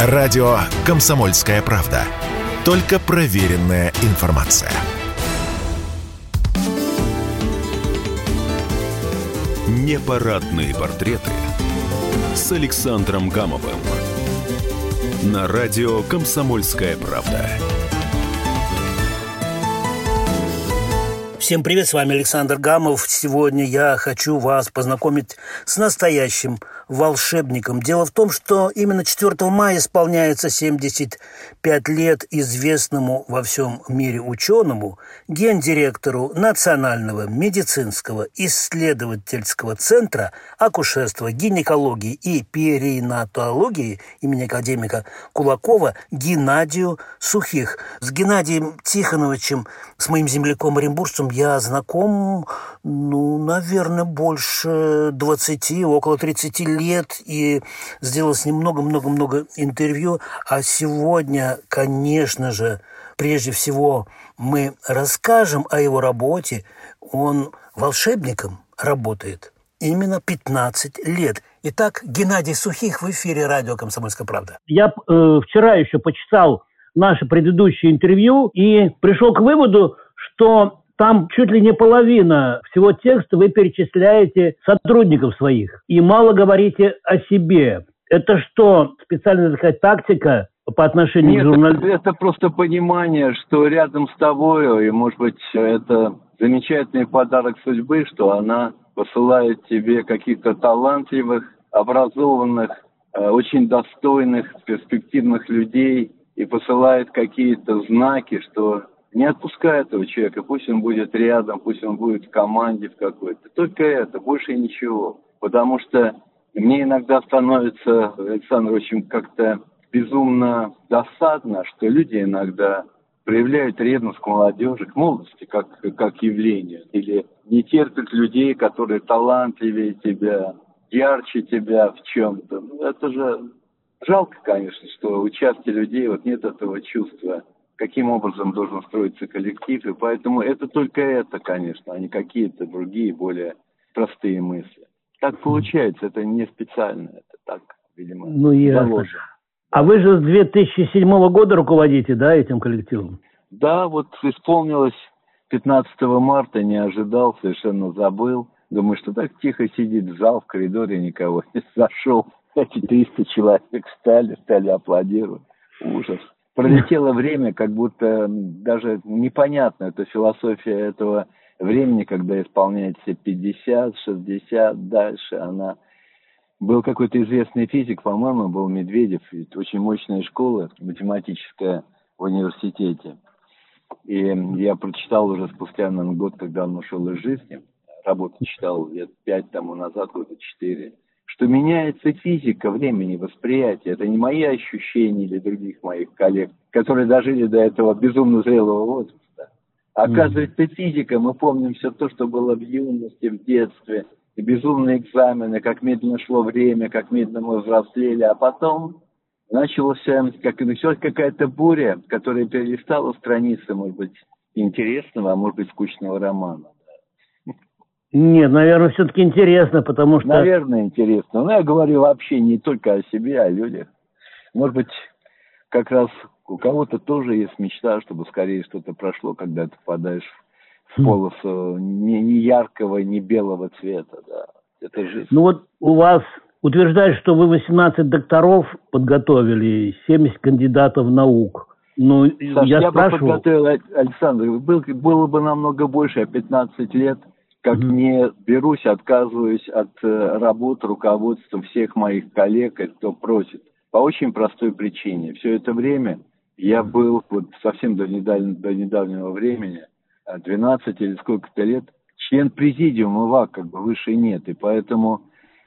Радио «Комсомольская правда». Только проверенная информация. Непарадные портреты с Александром Гамовым. На радио «Комсомольская правда». Всем привет, с вами Александр Гамов. Сегодня я хочу вас познакомить с настоящим волшебником. Дело в том, что именно 4 мая исполняется 75 лет известному во всем мире ученому, гендиректору Национального медицинского исследовательского центра акушерства, гинекологии и перинатологии имени академика Кулакова Геннадию Сухих. С Геннадием Тихоновичем, с моим земляком оренбуржцем, я знаком, ну, наверное, больше 20, около 30 лет, и сделал с ним много-много-много интервью. А сегодня, конечно же, прежде всего мы расскажем о его работе. Он волшебником работает именно 15 лет. Итак, Геннадий Сухих в эфире радио «Комсомольская правда». Я э, вчера еще почитал наше предыдущее интервью и пришел к выводу, что там чуть ли не половина всего текста вы перечисляете сотрудников своих и мало говорите о себе. Это что, специальная такая тактика по отношению Нет, к журналистам? Это просто понимание, что рядом с тобой, и, может быть, это замечательный подарок судьбы, что она посылает тебе каких-то талантливых, образованных, э, очень достойных, перспективных людей и посылает какие-то знаки, что не отпускай этого человека, пусть он будет рядом, пусть он будет в команде в какой-то. Только это, больше ничего. Потому что мне иногда становится, Александр, очень как-то безумно досадно, что люди иногда проявляют ревность к молодежи, к молодости как, как явлению. Или не терпят людей, которые талантливее тебя, ярче тебя в чем-то. Ну, это же жалко, конечно, что у части людей вот нет этого чувства каким образом должен строиться коллектив, и поэтому это только это, конечно, а не какие-то другие более простые мысли. Так получается, это не специально, это так, видимо, Ну, ясно. заложено. А вы же с 2007 года руководите, да, этим коллективом? Да, вот исполнилось 15 марта, не ожидал, совершенно забыл. Думаю, что так тихо сидит зал в коридоре, никого не зашел. Эти 300 человек стали, стали аплодировать. Ужас. Пролетело время, как будто даже непонятно, это философия этого времени, когда исполняется 50, 60, дальше она... Был какой-то известный физик, по-моему, был Медведев, очень мощная школа математическая в университете. И я прочитал уже спустя, наверное, год, когда он ушел из жизни, работу читал лет пять тому назад, года четыре, что меняется физика времени, восприятия. Это не мои ощущения или других моих коллег, которые дожили до этого безумно зрелого возраста. Оказывается, физика, мы помним все то, что было в юности, в детстве, и безумные экзамены, как медленно шло время, как медленно мы взрослели, а потом начался, как началась какая-то буря, которая перелистала страницы, может быть, интересного, а может быть, скучного романа. Нет, наверное, все-таки интересно, потому что... Наверное, интересно. Но я говорю вообще не только о себе, а о людях. Может быть, как раз у кого-то тоже есть мечта, чтобы скорее что-то прошло, когда ты попадаешь в Хм. полосу не, не яркого, не белого цвета. Да. Это жизнь. Ну вот у вас утверждают, что вы 18 докторов подготовили, 70 кандидатов наук. Ну, Саш, я, я, бы спрашивал... подготовил, Аль- Александр, был, было бы намного больше, а 15 лет, как Мгм. не берусь, отказываюсь от э, работ руководства всех моих коллег, кто просит. По очень простой причине. Все это время я был, вот совсем до, недаль- до недавнего времени, а, 12 или сколько-то лет, член президиума ВАК, как бы выше нет. И поэтому,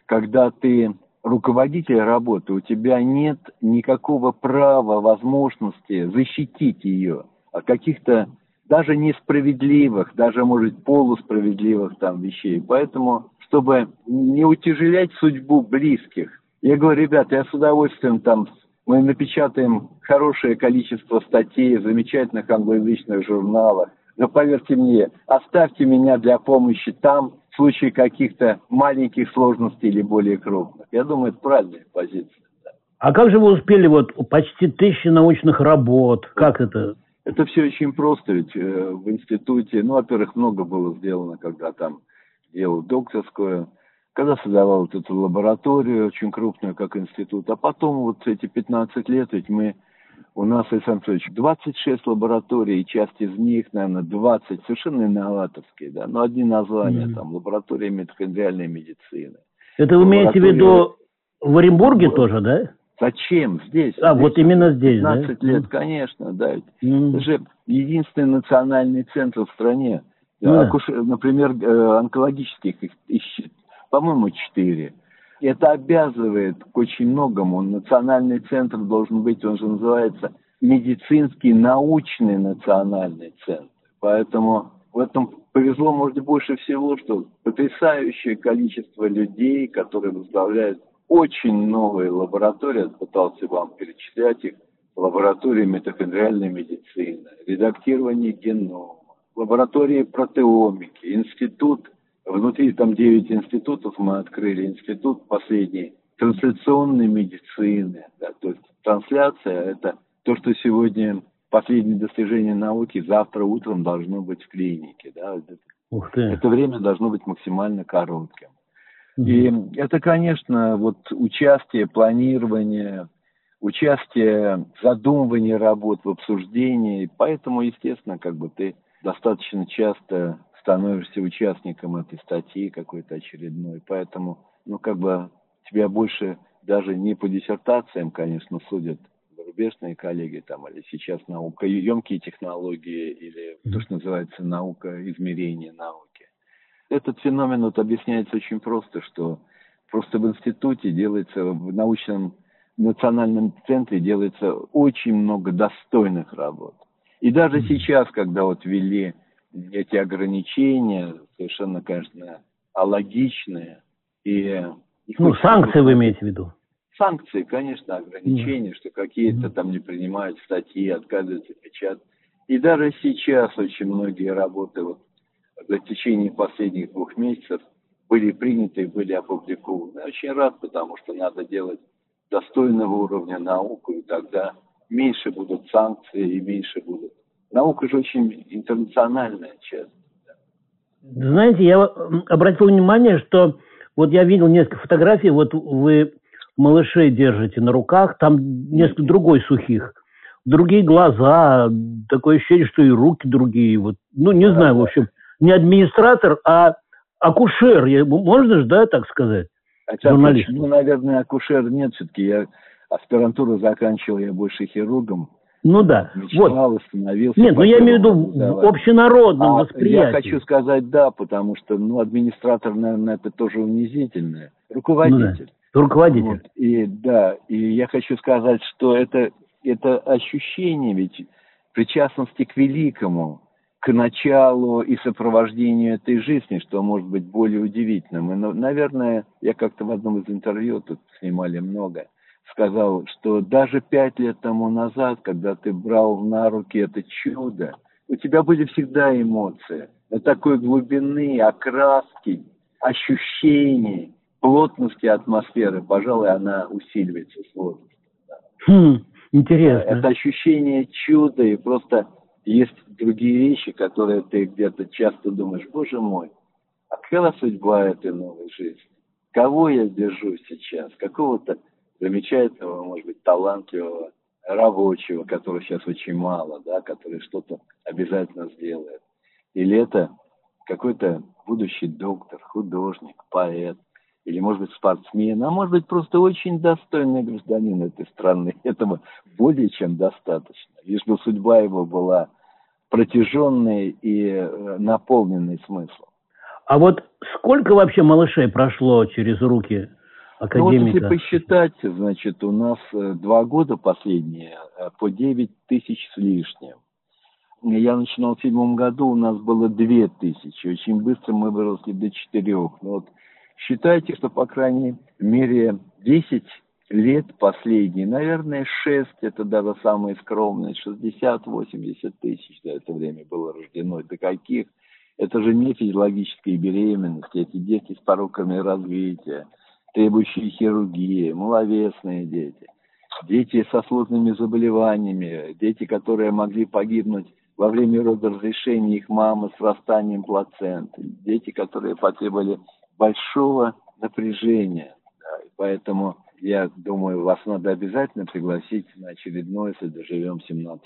когда ты руководитель работы, у тебя нет никакого права, возможности защитить ее от каких-то даже несправедливых, даже, может, полусправедливых там вещей. Поэтому, чтобы не утяжелять судьбу близких, я говорю, ребят, я с удовольствием там, мы напечатаем хорошее количество статей в замечательных англоязычных журналах, но поверьте мне, оставьте меня для помощи там, в случае каких-то маленьких сложностей или более крупных. Я думаю, это правильная позиция. А как же вы успели вот почти тысячи научных работ? Как это? Это все очень просто, ведь э, в институте, ну, во-первых, много было сделано, когда там делал докторскую, когда создавал вот эту лабораторию очень крупную, как институт, а потом вот эти 15 лет, ведь мы, у нас, Александр Анатольевич, 26 лабораторий, и часть из них, наверное, 20 совершенно инноваторские, да, но одни названия, mm-hmm. там, лаборатория митохондриальной медицины. Это вы имеете в виду в Оренбурге тоже, да? Зачем здесь? А, здесь вот именно здесь, 15 да? лет, конечно, да. Mm. Это же единственный национальный центр в стране. Да. Акуш... Например, э, онкологических их, по-моему, четыре. Это обязывает к очень многому. Национальный центр должен быть, он же называется медицинский научный национальный центр. Поэтому в этом повезло, может быть, больше всего, что потрясающее количество людей, которые возглавляют очень новые лаборатории, пытался вам перечислять их, лаборатории митохондриальной медицины, редактирование генома, лаборатории протеомики, институт, внутри там 9 институтов мы открыли, институт последний трансляционной медицины, да, то есть трансляция – это то, что сегодня последнее достижение науки, завтра утром должно быть в клинике, да, Ух ты. это время должно быть максимально коротким. И это, конечно, вот участие, планирование, участие в задумывании работ, в обсуждении. Поэтому, естественно, как бы ты достаточно часто становишься участником этой статьи какой-то очередной. Поэтому, ну, как бы тебя больше даже не по диссертациям, конечно, судят зарубежные коллеги там, или сейчас наука, емкие технологии, или то, что называется наука измерения науки этот феномен вот объясняется очень просто, что просто в институте делается, в научном национальном центре делается очень много достойных работ. И даже сейчас, когда вот ввели эти ограничения, совершенно, конечно, алогичные, и... Ну, санкции вы имеете в виду? Санкции, конечно, ограничения, mm. что какие-то mm. там не принимают статьи, отказываются печатать. И даже сейчас очень многие работы вот за течение последних двух месяцев были приняты и были опубликованы. Я очень рад, потому что надо делать достойного уровня науку, и тогда меньше будут санкции и меньше будут. Наука же очень интернациональная часть. Знаете, я обратил внимание, что вот я видел несколько фотографий, вот вы малышей держите на руках, там несколько другой сухих, другие глаза, такое ощущение, что и руки другие, вот, ну не знаю, в общем, не администратор, а акушер. Можно же, да, так сказать? Хотя, журналист. Ну, наверное, акушер нет, все-таки я аспирантуру заканчивал, я больше хирургом. Ну да. Мечтал, вот. остановился. Нет, ну я имею в виду в общенародном а, восприятии. Я хочу сказать да, потому что, ну, администратор, наверное, это тоже унизительное. Руководитель. Ну, да. Руководитель. Вот. И да, и я хочу сказать, что это, это ощущение ведь причастности к великому, к началу и сопровождению этой жизни, что может быть более удивительным. И, ну, наверное, я как-то в одном из интервью, тут снимали много, сказал, что даже пять лет тому назад, когда ты брал на руки это чудо, у тебя были всегда эмоции, на такой глубины, окраски, ощущений, плотности атмосферы. Пожалуй, она усиливается с возрастом. Хм, интересно. Это ощущение чуда и просто есть другие вещи, которые ты где-то часто думаешь, боже мой, а какова судьба этой новой жизни? Кого я держу сейчас? Какого-то замечательного, может быть, талантливого рабочего, которого сейчас очень мало, да, который что-то обязательно сделает. Или это какой-то будущий доктор, художник, поэт, или, может быть, спортсмен, а может быть, просто очень достойный гражданин этой страны. Этого более чем достаточно. Лишь бы судьба его была протяженной и э, наполненной смыслом. А вот сколько вообще малышей прошло через руки академика? Ну, вот если посчитать, значит, у нас э, два года последние, э, по 9 тысяч с лишним. Я начинал в седьмом году, у нас было две тысячи. Очень быстро мы выросли до четырех. Но вот Считайте, что, по крайней мере, 10 лет последние, наверное, 6, это даже самые скромные, 60-80 тысяч за это время было рождено. До каких? Это же не физиологические беременности, эти дети с пороками развития, требующие хирургии, маловесные дети. дети со сложными заболеваниями, дети, которые могли погибнуть во время родоразрешения их мамы с растанием плаценты, дети, которые потребовали большого напряжения. Да, и поэтому я думаю, вас надо обязательно пригласить на очередное, если доживем 17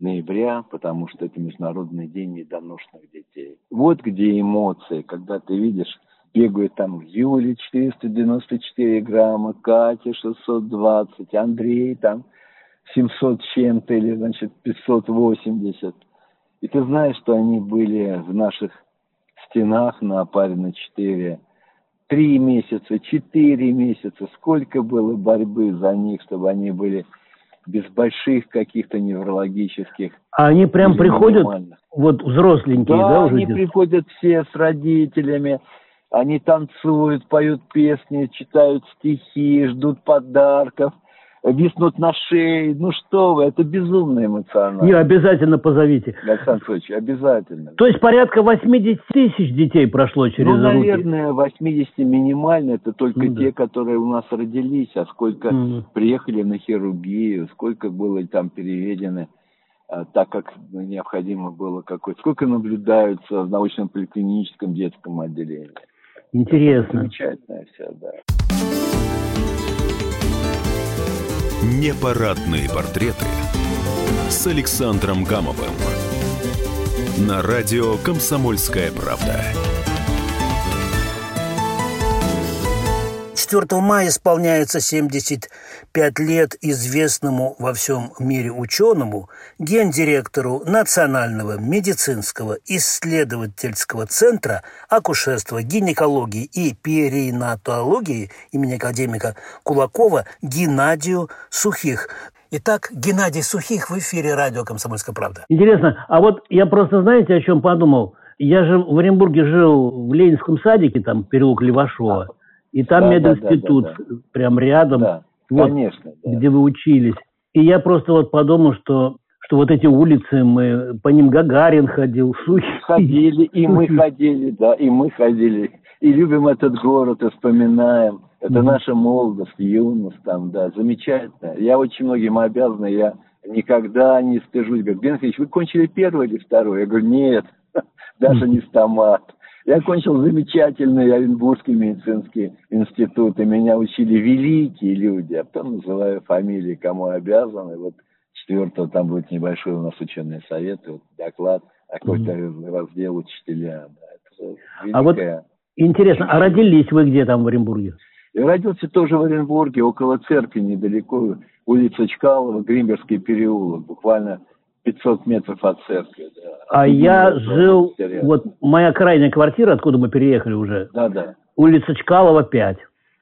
ноября, потому что это Международный день недоношенных детей. Вот где эмоции, когда ты видишь, бегают там Юлия 494 грамма, Катя 620, Андрей там 700 чем-то или, значит, 580. И ты знаешь, что они были в наших стенах на паре на 4 три месяца, четыре месяца, сколько было борьбы за них, чтобы они были без больших каких-то неврологических. А они прям приходят, вот взросленькие, да, да уже? они приходят все с родителями, они танцуют, поют песни, читают стихи, ждут подарков – виснут на шее. Ну что вы, это безумно эмоционально. Не, обязательно позовите. Александр Федорович, обязательно. То есть порядка 80 тысяч детей прошло через ну, руки? Ну, наверное, 80 минимально. Это только ну, те, да. которые у нас родились. А сколько mm. приехали на хирургию, сколько было там переведено а, так как необходимо было какое-то. Сколько наблюдаются в научном поликлиническом детском отделении. Интересно. Это замечательно все, да. Непарадные портреты с Александром Гамовым на радио «Комсомольская правда». 4 мая исполняется 75 лет известному во всем мире ученому, гендиректору Национального медицинского исследовательского центра акушерства, гинекологии и перинатологии имени академика Кулакова Геннадию Сухих. Итак, Геннадий Сухих в эфире радио «Комсомольская правда». Интересно, а вот я просто, знаете, о чем подумал? Я же в Оренбурге жил в Ленинском садике, там переулок Левашова. И там да, мединститут да, да, да, прям рядом, да, вот, конечно, да. где вы учились. И я просто вот подумал, что что вот эти улицы, мы по ним Гагарин ходил, Сухи. Ходили, и мы ходили, да, и мы ходили. И любим этот город, и вспоминаем. Это mm-hmm. наша молодость, юность там, да, замечательно. Я очень многим обязан, я никогда не стыжусь. Говорю, Геннадьевич, вы кончили первый или второй? Я говорю, нет, даже не стомат. Я кончил замечательный Оренбургский медицинский институт, и меня учили великие люди, а потом называю фамилии, кому обязан. И вот четвертого там будет небольшой у нас ученый совет, вот доклад, какой-то mm-hmm. раздел учителя. Да, это а вот интересно, а родились вы где там в Оренбурге? Я родился тоже в Оренбурге, около церкви, недалеко, улица Чкалова, Гримберский переулок, буквально 500 метров от церкви. А я жил, вот моя крайняя квартира, откуда мы переехали уже. Да, да. Улица Чкалова, 5.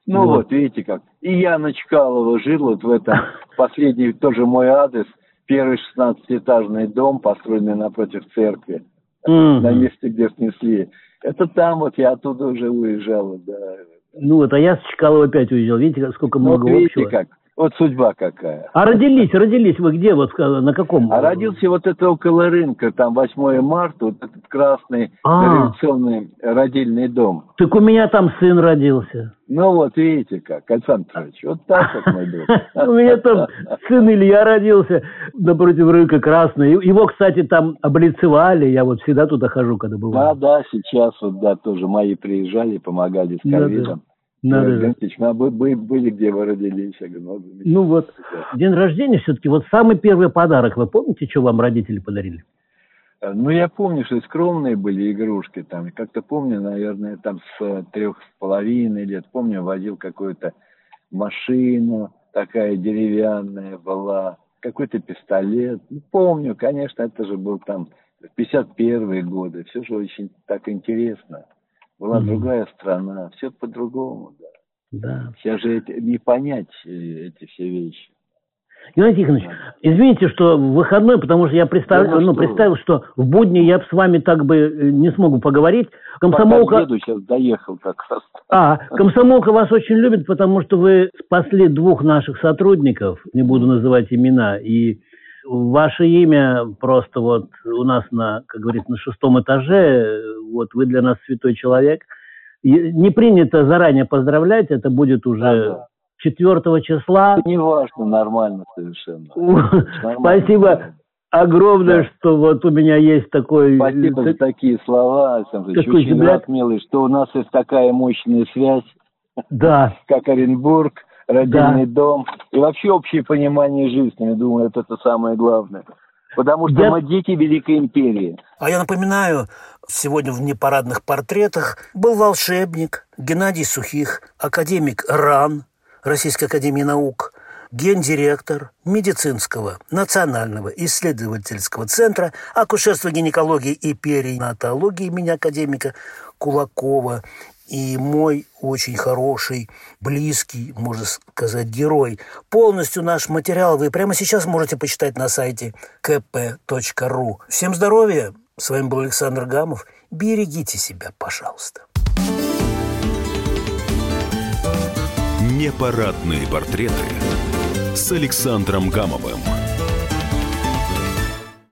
Ну вот. вот, видите как. И я на Чкалова жил, вот в этом, последний тоже мой адрес, первый 16-этажный дом, построенный напротив церкви, mm-hmm. на месте, где снесли. Это там вот, я оттуда уже уезжал, да. Ну вот, а я с Чкалова опять уезжал. Видите, сколько много вот, видите, общего. как. Вот судьба какая. А родились, родились вы где, вот на каком? А родился вот это около рынка, там 8 марта, вот этот красный а. революционный родильный дом. Так у меня там сын родился. Ну вот, видите как, Александр Петрович, вот так вот мой друг. У меня там сын Илья родился напротив рынка красный. Его, кстати, там облицевали, я вот всегда туда хожу, когда бываю. Да, да, сейчас вот, да, тоже мои приезжали, помогали с ковидом. Надо же. А вы, вы были, где вы родились? Я говорю, ну, ну вот, день рождения все-таки, вот самый первый подарок, вы помните, что вам родители подарили? Э, ну, я помню, что скромные были игрушки там. Как-то помню, наверное, там с э, трех с половиной лет, помню, водил какую-то машину, такая деревянная была, какой-то пистолет. Ну, помню, конечно, это же был там 51-е годы. Все же очень так интересно. Была mm-hmm. другая страна, все по-другому, да. Да. Сейчас же это, не понять э, эти все вещи. Геннадий Тихонович, извините, что в выходной, потому что я представил, да, ну, ну представил, что в будни я с вами так бы э, не смогу поговорить. Комсомолка... Пока сейчас доехал как раз. А, комсомолка вас очень любит, потому что вы спасли двух наших сотрудников, не буду называть имена, и ваше имя просто вот у нас на, как говорится, на шестом этаже, вот вы для нас святой человек. Не принято заранее поздравлять, это будет уже да, 4 числа. Неважно, нормально совершенно. Нормально. Спасибо огромное, да. что вот у меня есть такой... Спасибо так, за такие слова, Александр Очень земляк. рад, милый, что у нас есть такая мощная связь. Да. Как Оренбург, родильный да. дом. И вообще общее понимание жизни, думаю, это, это самое главное. Потому что я... мы дети Великой Империи. А я напоминаю, сегодня в непарадных портретах был волшебник Геннадий Сухих, академик РАН, Российской Академии Наук, гендиректор медицинского национального исследовательского центра акушерства, гинекологии и перинатологии имени академика Кулакова и мой очень хороший, близкий, можно сказать, герой. Полностью наш материал вы прямо сейчас можете почитать на сайте kp.ru. Всем здоровья! С вами был Александр Гамов. Берегите себя, пожалуйста. Непарадные портреты с Александром Гамовым.